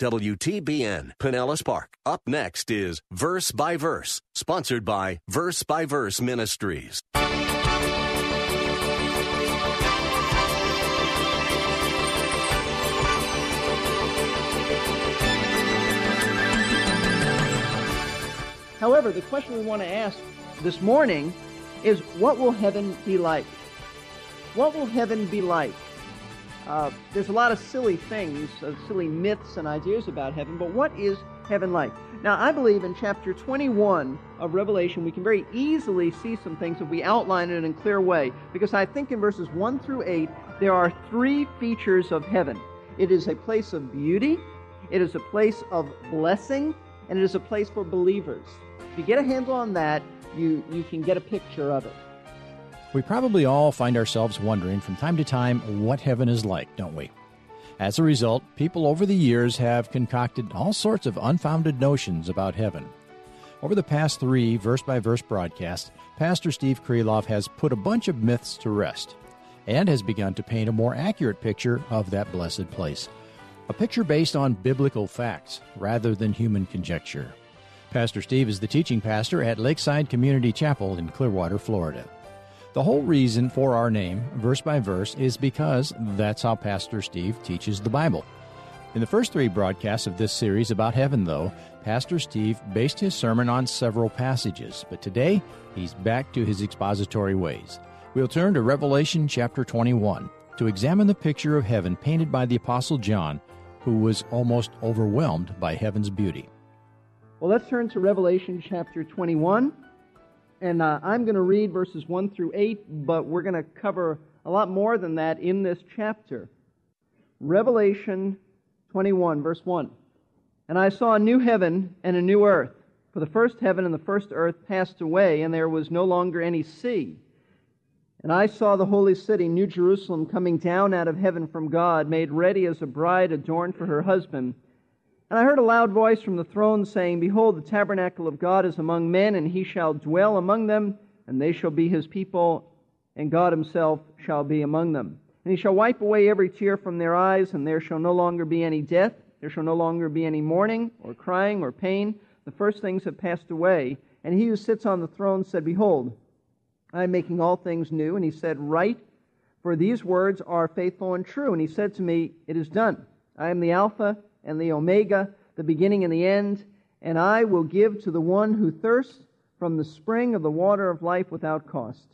WTBN, Pinellas Park. Up next is Verse by Verse, sponsored by Verse by Verse Ministries. However, the question we want to ask this morning is what will heaven be like? What will heaven be like? Uh, there's a lot of silly things, uh, silly myths and ideas about heaven, but what is heaven like? Now, I believe in chapter 21 of Revelation, we can very easily see some things if we outline it in a clear way, because I think in verses 1 through 8, there are three features of heaven it is a place of beauty, it is a place of blessing, and it is a place for believers. If you get a handle on that, you, you can get a picture of it. We probably all find ourselves wondering from time to time what heaven is like, don't we? As a result, people over the years have concocted all sorts of unfounded notions about heaven. Over the past three verse by verse broadcasts, Pastor Steve Kreloff has put a bunch of myths to rest and has begun to paint a more accurate picture of that blessed place. A picture based on biblical facts rather than human conjecture. Pastor Steve is the teaching pastor at Lakeside Community Chapel in Clearwater, Florida. The whole reason for our name, verse by verse, is because that's how Pastor Steve teaches the Bible. In the first three broadcasts of this series about heaven, though, Pastor Steve based his sermon on several passages, but today he's back to his expository ways. We'll turn to Revelation chapter 21 to examine the picture of heaven painted by the Apostle John, who was almost overwhelmed by heaven's beauty. Well, let's turn to Revelation chapter 21. And uh, I'm going to read verses 1 through 8, but we're going to cover a lot more than that in this chapter. Revelation 21, verse 1. And I saw a new heaven and a new earth, for the first heaven and the first earth passed away, and there was no longer any sea. And I saw the holy city, New Jerusalem, coming down out of heaven from God, made ready as a bride adorned for her husband. And I heard a loud voice from the throne saying, Behold, the tabernacle of God is among men, and he shall dwell among them, and they shall be his people, and God himself shall be among them. And he shall wipe away every tear from their eyes, and there shall no longer be any death, there shall no longer be any mourning, or crying, or pain. The first things have passed away. And he who sits on the throne said, Behold, I am making all things new. And he said, Write, for these words are faithful and true. And he said to me, It is done. I am the Alpha and the Omega, the beginning and the end, and I will give to the one who thirsts from the spring of the water of life without cost.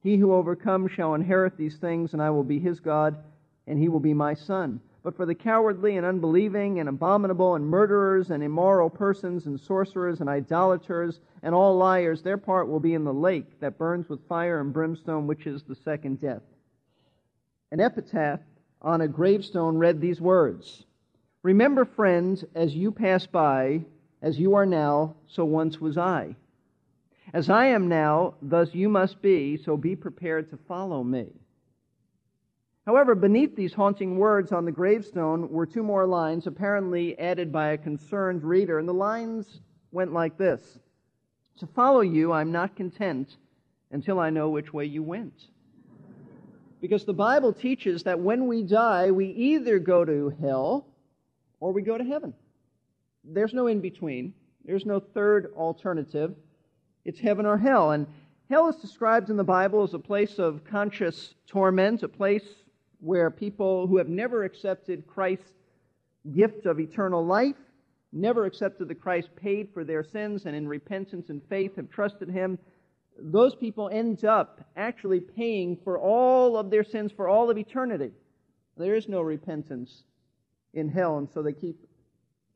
He who overcomes shall inherit these things, and I will be his God, and he will be my son. But for the cowardly and unbelieving and abominable and murderers and immoral persons and sorcerers and idolaters and all liars, their part will be in the lake that burns with fire and brimstone, which is the second death. An epitaph on a gravestone read these words Remember, friends, as you pass by, as you are now, so once was I. As I am now, thus you must be, so be prepared to follow me. However, beneath these haunting words on the gravestone were two more lines, apparently added by a concerned reader, and the lines went like this To follow you, I'm not content until I know which way you went. Because the Bible teaches that when we die, we either go to hell or we go to heaven. There's no in between, there's no third alternative. It's heaven or hell. And hell is described in the Bible as a place of conscious torment, a place where people who have never accepted Christ's gift of eternal life, never accepted the Christ paid for their sins, and in repentance and faith have trusted Him, those people end up actually paying for all of their sins for all of eternity. There is no repentance in hell, and so they keep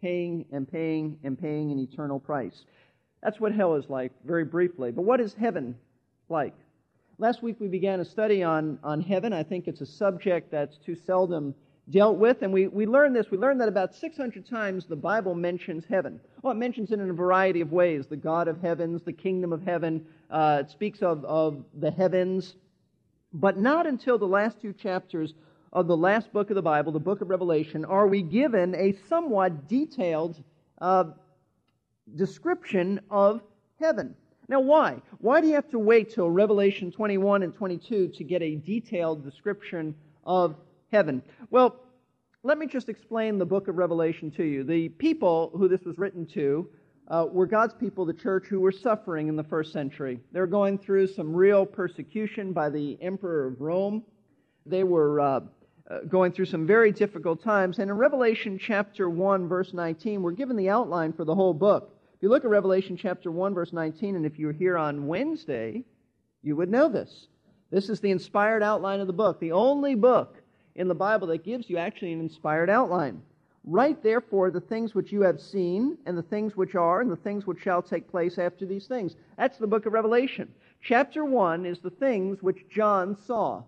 paying and paying and paying an eternal price. That's what hell is like, very briefly. But what is heaven like? Last week we began a study on, on heaven. I think it's a subject that's too seldom dealt with. And we, we learned this. We learned that about 600 times the Bible mentions heaven. Well, it mentions it in a variety of ways the God of heavens, the kingdom of heaven. Uh, it speaks of, of the heavens. But not until the last two chapters of the last book of the Bible, the book of Revelation, are we given a somewhat detailed uh, description of heaven. Now, why? Why do you have to wait till Revelation 21 and 22 to get a detailed description of heaven? Well, let me just explain the book of Revelation to you. The people who this was written to uh, were God's people, the church, who were suffering in the first century. They were going through some real persecution by the emperor of Rome. They were uh, uh, going through some very difficult times. And in Revelation chapter 1, verse 19, we're given the outline for the whole book. If you look at Revelation chapter 1, verse 19, and if you were here on Wednesday, you would know this. This is the inspired outline of the book, the only book in the Bible that gives you actually an inspired outline. Write therefore the things which you have seen, and the things which are, and the things which shall take place after these things. That's the book of Revelation. Chapter 1 is the things which John saw.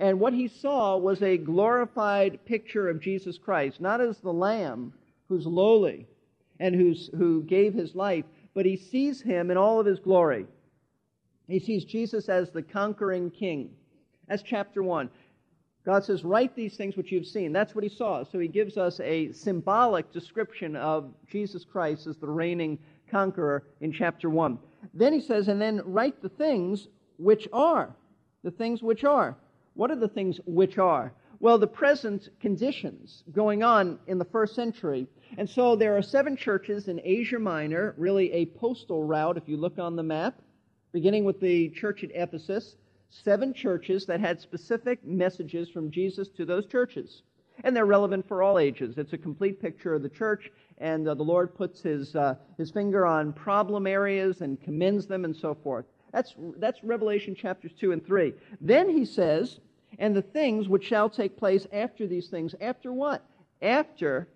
And what he saw was a glorified picture of Jesus Christ, not as the Lamb who's lowly and who's, who gave his life, but he sees him in all of his glory. He sees Jesus as the conquering king. That's chapter 1. God says, Write these things which you've seen. That's what he saw. So he gives us a symbolic description of Jesus Christ as the reigning conqueror in chapter 1. Then he says, And then write the things which are. The things which are. What are the things which are? Well, the present conditions going on in the first century. And so there are seven churches in Asia Minor, really a postal route if you look on the map, beginning with the church at Ephesus. Seven churches that had specific messages from Jesus to those churches. And they're relevant for all ages. It's a complete picture of the church, and uh, the Lord puts his, uh, his finger on problem areas and commends them and so forth. That's, that's Revelation chapters 2 and 3. Then he says, and the things which shall take place after these things. After what? After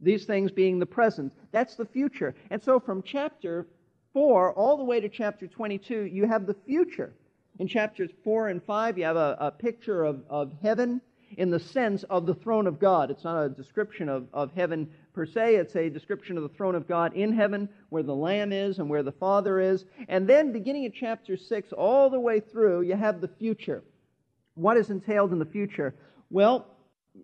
these things being the present. That's the future. And so from chapter 4 all the way to chapter 22, you have the future. In chapters 4 and 5, you have a, a picture of, of heaven in the sense of the throne of God. It's not a description of, of heaven per se, it's a description of the throne of God in heaven, where the Lamb is and where the Father is. And then, beginning at chapter 6, all the way through, you have the future. What is entailed in the future? Well,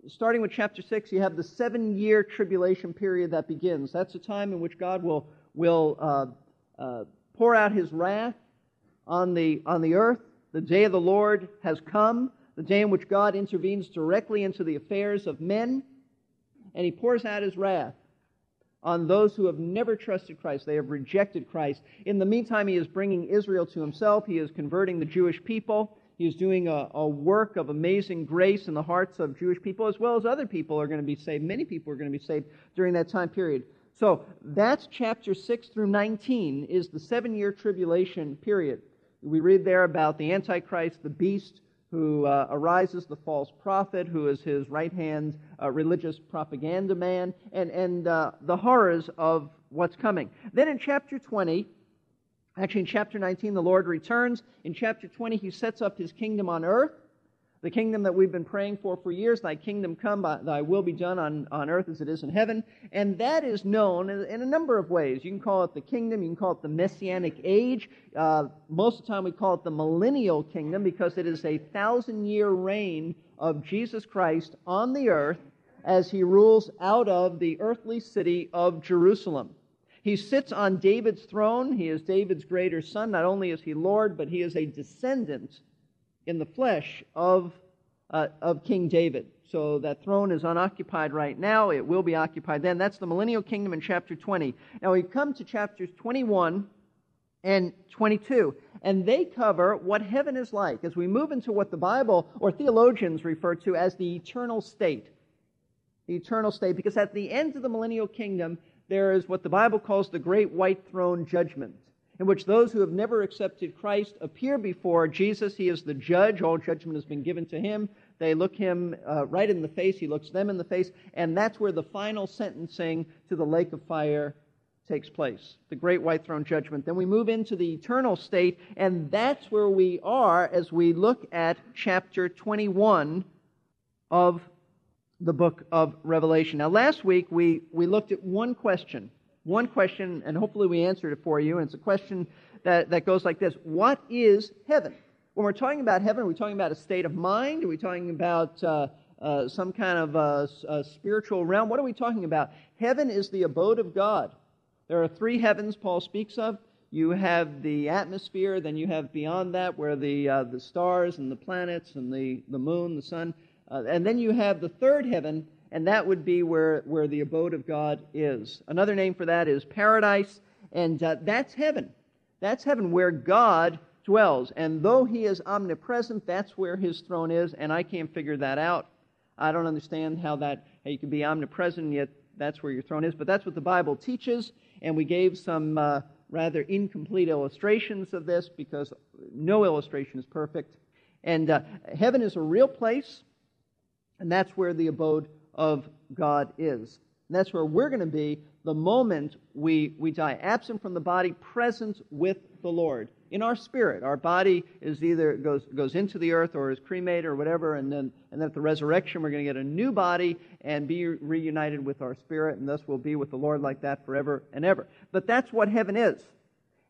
starting with chapter 6, you have the seven year tribulation period that begins. That's a time in which God will, will uh, uh, pour out his wrath on the, on the earth. The day of the Lord has come the day in which God intervenes directly into the affairs of men, and he pours out his wrath on those who have never trusted Christ. They have rejected Christ. In the meantime, he is bringing Israel to himself. He is converting the Jewish people. He is doing a, a, work of amazing grace in the hearts of Jewish people, as well as other people are going to be saved. Many people are going to be saved during that time period. So that's chapter 6 through 19 is the seven year tribulation period. We read there about the Antichrist, the beast, who uh, arises, the false prophet, who is his right hand uh, religious propaganda man, and, and uh, the horrors of what's coming. Then in chapter 20, actually in chapter 19, the Lord returns. In chapter 20, he sets up his kingdom on earth the kingdom that we've been praying for for years, thy kingdom come, thy will be done on, on earth as it is in heaven. And that is known in, a number of ways. You can call it the kingdom, you can call it the messianic age. Uh, most of the time we call it the millennial kingdom because it is a thousand year reign of Jesus Christ on the earth as he rules out of the earthly city of Jerusalem. He sits on David's throne. He is David's greater son. Not only is he Lord, but he is a descendant in the flesh of, uh, of King David. So that throne is unoccupied right now. It will be occupied then. That's the millennial kingdom in chapter 20. Now we come to chapters 21 and 22, and they cover what heaven is like as we move into what the Bible or theologians refer to as the eternal state. The eternal state, because at the end of the millennial kingdom, there is what the Bible calls the great white throne judgment in which those who have never accepted Christ appear before Jesus. He is the judge. All judgment has been given to him. They look him uh, right in the face. He looks them in the face. And that's where the final sentencing to the lake of fire takes place the great white throne judgment. Then we move into the eternal state, and that's where we are as we look at chapter 21 of the book of Revelation. Now, last week we, we looked at one question. One question, and hopefully we answered it for you. And it's a question that, that goes like this What is heaven? When we're talking about heaven, are we talking about a state of mind? Are we talking about uh, uh, some kind of uh, spiritual realm? What are we talking about? Heaven is the abode of God. There are three heavens Paul speaks of. You have the atmosphere, then you have beyond that where the, uh, the stars and the planets and the, the moon, the sun, uh, and then you have the third heaven, and that would be where, where the abode of God is. Another name for that is paradise, and uh, that's heaven. That's heaven where God dwells. And though He is omnipresent, that's where His throne is, and I can't figure that out. I don't understand how that how you can be omnipresent yet that's where your throne is. But that's what the Bible teaches, and we gave some uh, rather incomplete illustrations of this because no illustration is perfect. And uh, heaven is a real place, and that's where the abode of God is. And that's where we're going to be the moment we, we die, absent from the body, present with the Lord in our spirit. Our body is either goes goes into the earth or is cremated or whatever, and then and then at the resurrection we're going to get a new body and be reunited with our spirit, and thus we'll be with the Lord like that forever and ever. But that's what heaven is.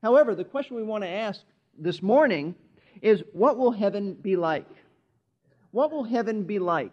However, the question we want to ask this morning is what will heaven be like? What will heaven be like?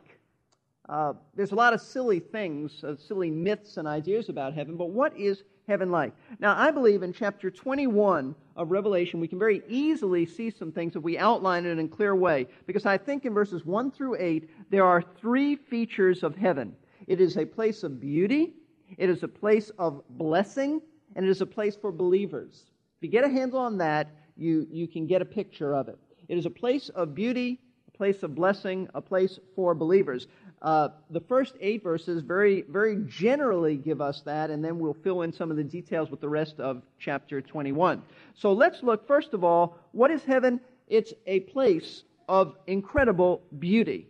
Uh, there's a lot of silly things, uh, silly myths and ideas about heaven, but what is heaven like? Now, I believe in chapter 21 of Revelation, we can very easily see some things if we outline it in a clear way, because I think in verses 1 through 8, there are three features of heaven it is a place of beauty, it is a place of blessing, and it is a place for believers. If you get a handle on that, you, you can get a picture of it. It is a place of beauty, a place of blessing, a place for believers. Uh, the first eight verses very, very generally give us that, and then we'll fill in some of the details with the rest of chapter 21. So let's look, first of all, what is heaven? It's a place of incredible beauty.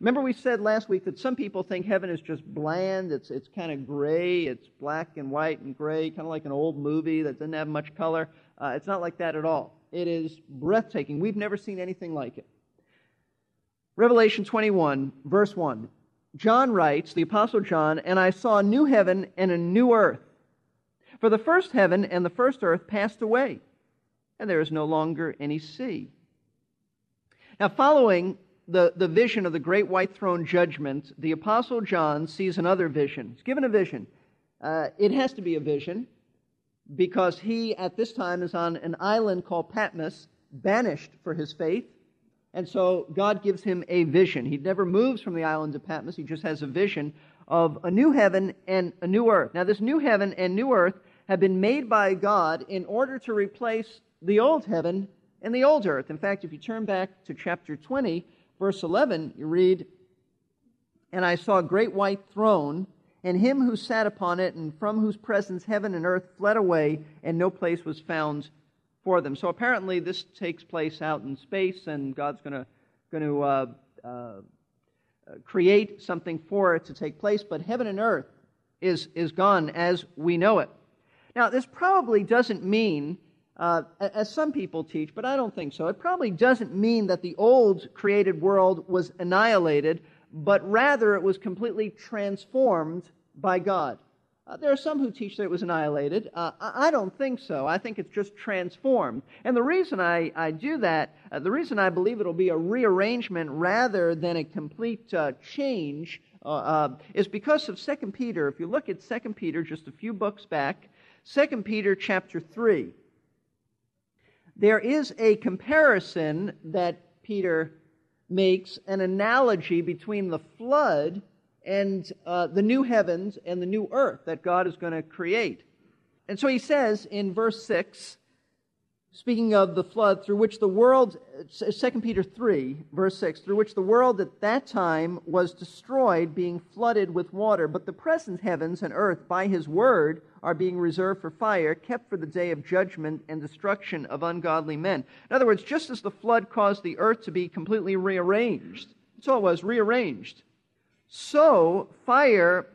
Remember, we said last week that some people think heaven is just bland, it's, it's kind of gray, it's black and white and gray, kind of like an old movie that doesn't have much color. Uh, it's not like that at all. It is breathtaking. We've never seen anything like it. Revelation 21, verse 1. John writes, the Apostle John, And I saw a new heaven and a new earth. For the first heaven and the first earth passed away, and there is no longer any sea. Now, following the, the vision of the great white throne judgment, the Apostle John sees another vision. He's given a vision. Uh, it has to be a vision because he, at this time, is on an island called Patmos, banished for his faith. And so God gives him a vision. He never moves from the island of Patmos. He just has a vision of a new heaven and a new earth. Now, this new heaven and new earth have been made by God in order to replace the old heaven and the old earth. In fact, if you turn back to chapter 20, verse 11, you read, And I saw a great white throne, and him who sat upon it, and from whose presence heaven and earth fled away, and no place was found for them. So apparently, this takes place out in space, and God's going to going to uh, uh, create something for it to take place. But heaven and earth is is gone as we know it. Now, this probably doesn't mean, uh, as some people teach, but I don't think so. It probably doesn't mean that the old created world was annihilated, but rather it was completely transformed by God. Uh, there are some who teach that it was annihilated. Uh, I don't think so. I think it's just transformed. And the reason I, I do that, uh, the reason I believe it'll be a rearrangement rather than a complete uh, change, uh, uh, is because of 2 Peter. If you look at 2 Peter just a few books back, 2 Peter chapter 3, there is a comparison that Peter makes, an analogy between the flood and uh, the new heavens and the new earth that God is going to create. And so he says in verse 6, speaking of the flood through which the world, 2 Peter 3, verse 6, through which the world at that time was destroyed, being flooded with water. But the present heavens and earth, by his word, are being reserved for fire, kept for the day of judgment and destruction of ungodly men. In other words, just as the flood caused the earth to be completely rearranged, that's all it was, rearranged so fire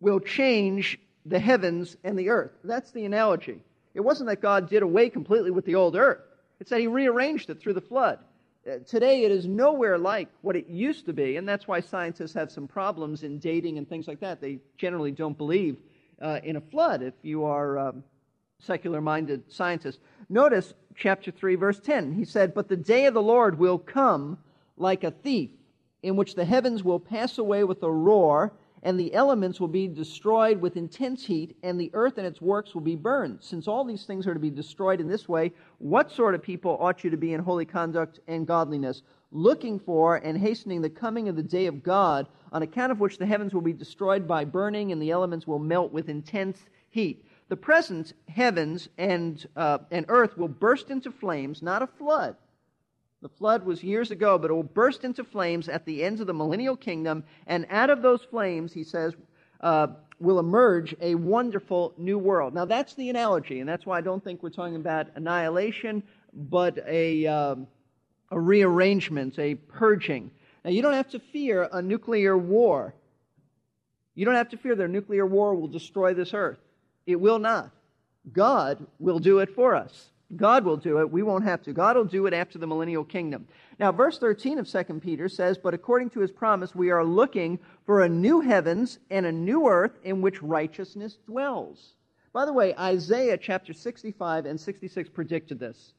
will change the heavens and the earth. That's the analogy. It wasn't that God did away completely with the old earth, it's that He rearranged it through the flood. Uh, today, it is nowhere like what it used to be, and that's why scientists have some problems in dating and things like that. They generally don't believe uh, in a flood if you are um, secular minded scientists. Notice chapter 3, verse 10. He said, But the day of the Lord will come like a thief, in which the heavens will pass away with a roar and the elements will be destroyed with intense heat, and the earth and its works will be burned. Since all these things are to be destroyed in this way, what sort of people ought you to be in holy conduct and godliness, looking for and hastening the coming of the day of God, on account of which the heavens will be destroyed by burning, and the elements will melt with intense heat? The present heavens and, uh, and earth will burst into flames, not a flood the flood was years ago, but it will burst into flames at the ends of the millennial kingdom. And out of those flames, he says, uh, will emerge a wonderful new world. Now, that's the analogy, and that's why I don't think we're talking about annihilation, but a, um, a rearrangement, a purging. Now, you don't have to fear a nuclear war. You don't have to fear that a nuclear war will destroy this earth. It will not. God will do it for us. God will do it. We won't have to. God will do it after the millennial kingdom. Now, verse 13 of 2 Peter says, But according to his promise, we are looking for a new heavens and a new earth in which righteousness dwells. By the way, Isaiah chapter 65 and 66 predicted this.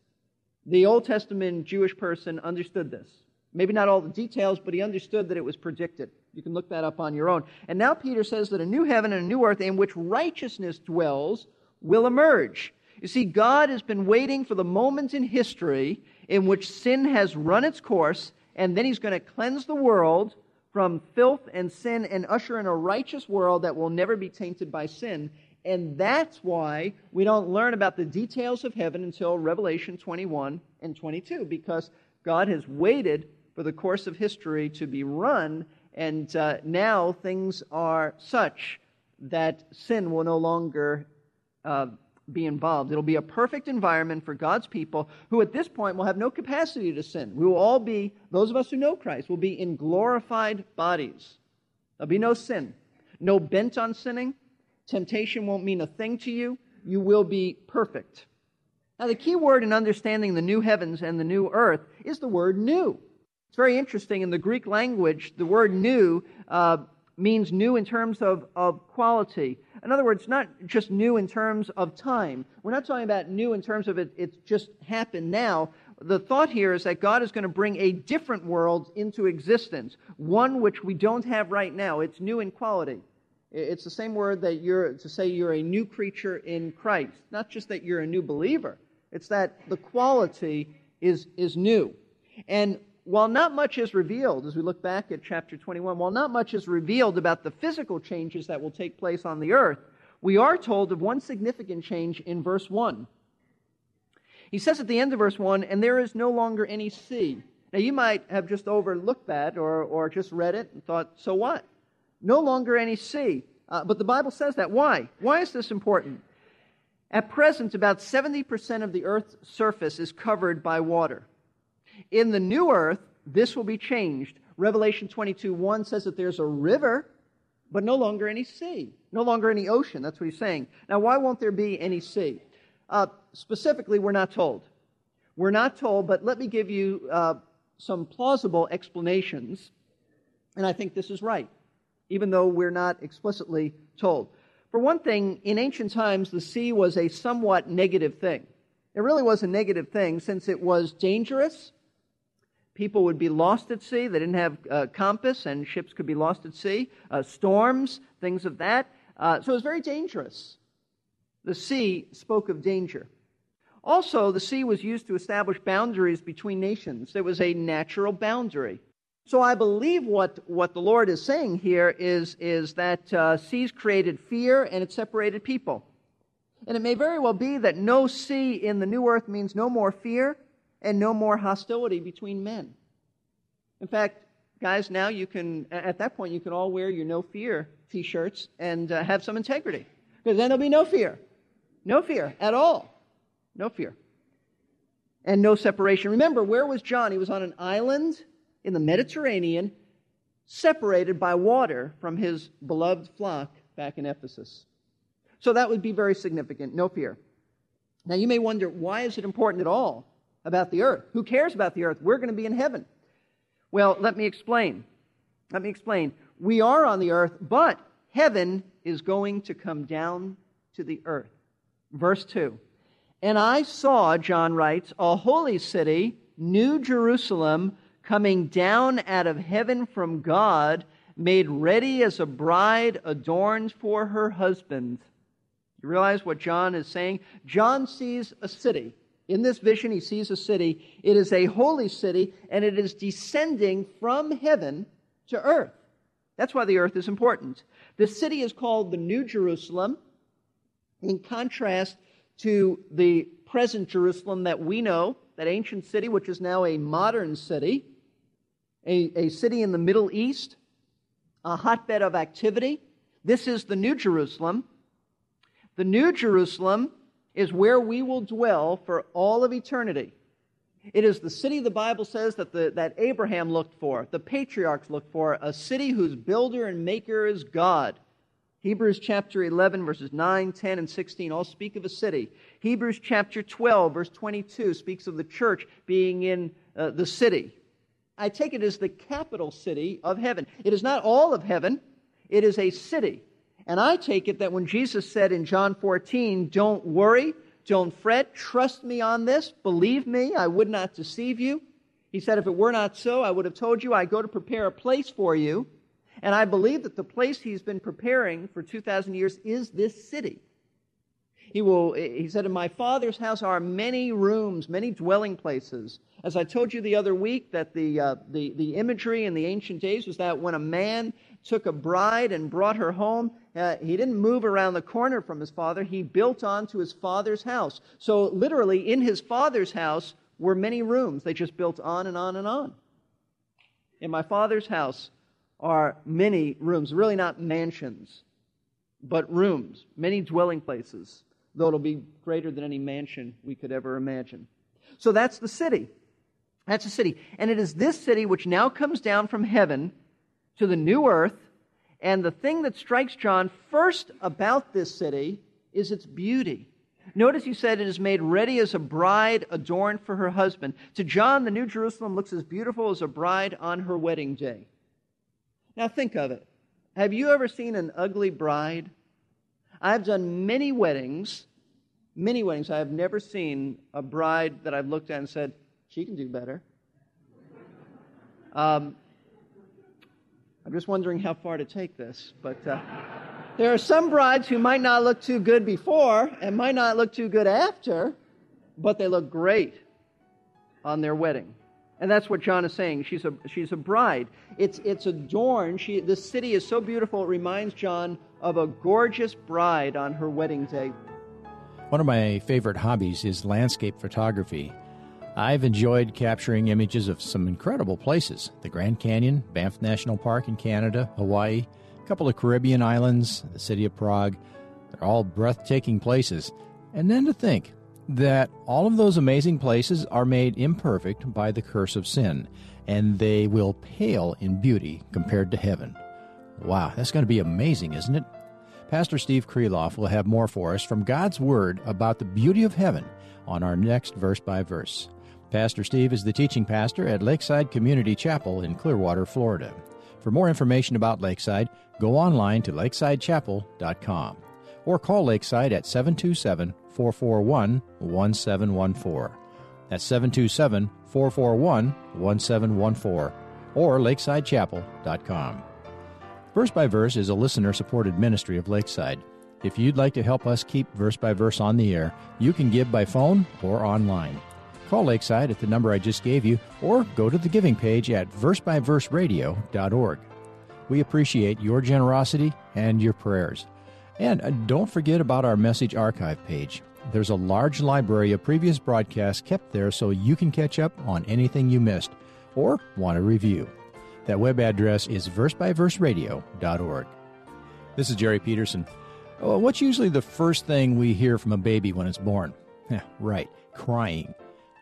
The Old Testament Jewish person understood this. Maybe not all the details, but he understood that it was predicted. You can look that up on your own. And now Peter says that a new heaven and a new earth in which righteousness dwells will emerge. You see, God has been waiting for the moment in history in which sin has run its course, and then He's going to cleanse the world from filth and sin and usher in a righteous world that will never be tainted by sin. And that's why we don't learn about the details of heaven until Revelation 21 and 22, because God has waited for the course of history to be run, and uh, now things are such that sin will no longer uh, be involved. It'll be a perfect environment for God's people who at this point will have no capacity to sin. We will all be, those of us who know Christ, will be in glorified bodies. There'll be no sin, no bent on sinning. Temptation won't mean a thing to you. You will be perfect. Now, the key word in understanding the new heavens and the new earth is the word new. It's very interesting. In the Greek language, the word new uh, means new in terms of, of quality. In other words, not just new in terms of time. We're not talking about new in terms of it, it's just happened now. The thought here is that God is going to bring a different world into existence, one which we don't have right now. It's new in quality. It's the same word that you're to say you're a new creature in Christ. Not just that you're a new believer, it's that the quality is, is new. And while not much is revealed, as we look back at chapter 21, while not much is revealed about the physical changes that will take place on the earth, we are told of one significant change in verse 1. He says at the end of verse 1, and there is no longer any sea. Now, you might have just overlooked that or, or just read it and thought, so what? No longer any sea. Uh, but the Bible says that. Why? Why is this important? At present, about 70% of the earth's surface is covered by water. In the new earth, this will be changed. Revelation 22 1 says that there's a river, but no longer any sea, no longer any ocean. That's what he's saying. Now, why won't there be any sea? Uh, specifically, we're not told. We're not told, but let me give you uh, some plausible explanations. And I think this is right, even though we're not explicitly told. For one thing, in ancient times, the sea was a somewhat negative thing. It really was a negative thing since it was dangerous people would be lost at sea. They didn't have a uh, compass, and ships could be lost at sea. Uh, storms, things of that. Uh, so it was very dangerous. The sea spoke of danger. Also, the sea was used to establish boundaries between nations. There was a natural boundary. So I believe what, what the Lord is saying here is, is that uh, seas created fear and it separated people. And it may very well be that no sea in the new earth means no more fear, and no more hostility between men. In fact, guys, now you can, at that point, you can all wear your no fear t shirts and uh, have some integrity. Because then there'll be no fear. No fear at all. No fear. And no separation. Remember, where was John? He was on an island in the Mediterranean, separated by water from his beloved flock back in Ephesus. So that would be very significant. No fear. Now, you may wonder, why is it important at all about the earth. Who cares about the earth? We're going to be in heaven. Well, let me explain. Let me explain. We are on the earth, but heaven is going to come down to the earth. Verse 2. And I saw, John writes, a holy city, New Jerusalem, coming down out of heaven from God, made ready as a bride adorned for her husband. You realize what John is saying? John sees a city. In this vision, he sees a city. It is a holy city, and it is descending from heaven to earth. That's why the earth is important. The city is called the New Jerusalem, in contrast to the present Jerusalem that we know, that ancient city, which is now a modern city, a, a city in the Middle East, a hotbed of activity. This is the New Jerusalem. The New Jerusalem is where we will dwell for all of eternity. It is the city the Bible says that, the, that Abraham looked for, the patriarchs looked for, a city whose builder and maker is God. Hebrews chapter 11, verses 9, 10, and 16 all speak of a city. Hebrews chapter 12, verse 22 speaks of the church being in uh, the city. I take it as the capital city of heaven. It is not all of heaven, it is a city. And I take it that when Jesus said in John 14, Don't worry, don't fret, trust me on this, believe me, I would not deceive you. He said, If it were not so, I would have told you, I go to prepare a place for you. And I believe that the place he's been preparing for 2,000 years is this city. He, will, he said, In my Father's house are many rooms, many dwelling places. As I told you the other week, that the, uh, the, the imagery in the ancient days was that when a man took a bride and brought her home, uh, he didn't move around the corner from his father. He built onto his father's house. So, literally, in his father's house were many rooms. They just built on and on and on. In my father's house are many rooms, really not mansions, but rooms, many dwelling places, though it'll be greater than any mansion we could ever imagine. So, that's the city. That's a city. And it is this city which now comes down from heaven to the new earth. And the thing that strikes John first about this city is its beauty. Notice he said it is made ready as a bride adorned for her husband. To John, the New Jerusalem looks as beautiful as a bride on her wedding day. Now think of it. Have you ever seen an ugly bride? I've done many weddings, many weddings. I have never seen a bride that I've looked at and said, she can do better. Um, I'm just wondering how far to take this. But uh, there are some brides who might not look too good before and might not look too good after, but they look great on their wedding. And that's what John is saying. She's a, she's a bride. It's, it's adorned. She, this city is so beautiful, it reminds John of a gorgeous bride on her wedding day. One of my favorite hobbies is landscape photography. I've enjoyed capturing images of some incredible places the Grand Canyon, Banff National Park in Canada, Hawaii, a couple of Caribbean islands, the city of Prague. They're all breathtaking places. And then to think that all of those amazing places are made imperfect by the curse of sin, and they will pale in beauty compared to heaven. Wow, that's going to be amazing, isn't it? Pastor Steve Kreloff will have more for us from God's Word about the beauty of heaven on our next verse by verse. Pastor Steve is the teaching pastor at Lakeside Community Chapel in Clearwater, Florida. For more information about Lakeside, go online to lakesidechapel.com or call Lakeside at 727 441 1714. That's 727 441 1714 or lakesidechapel.com. Verse by Verse is a listener supported ministry of Lakeside. If you'd like to help us keep Verse by Verse on the air, you can give by phone or online. Call Lakeside at the number I just gave you or go to the giving page at versebyverseradio.org. We appreciate your generosity and your prayers. And uh, don't forget about our message archive page. There's a large library of previous broadcasts kept there so you can catch up on anything you missed or want to review. That web address is versebyverseradio.org. This is Jerry Peterson. Uh, what's usually the first thing we hear from a baby when it's born? Yeah, right, crying.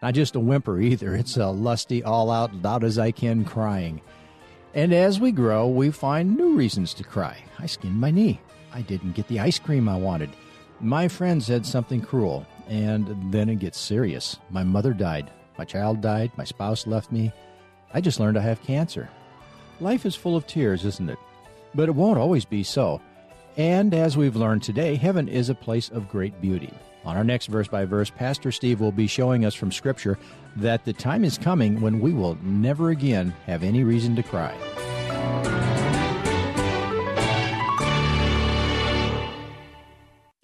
Not just a whimper either, it's a lusty, all out, loud as I can crying. And as we grow, we find new reasons to cry. I skinned my knee. I didn't get the ice cream I wanted. My friend said something cruel. And then it gets serious. My mother died. My child died. My spouse left me. I just learned I have cancer. Life is full of tears, isn't it? But it won't always be so. And as we've learned today, heaven is a place of great beauty. On our next verse by verse, Pastor Steve will be showing us from Scripture that the time is coming when we will never again have any reason to cry.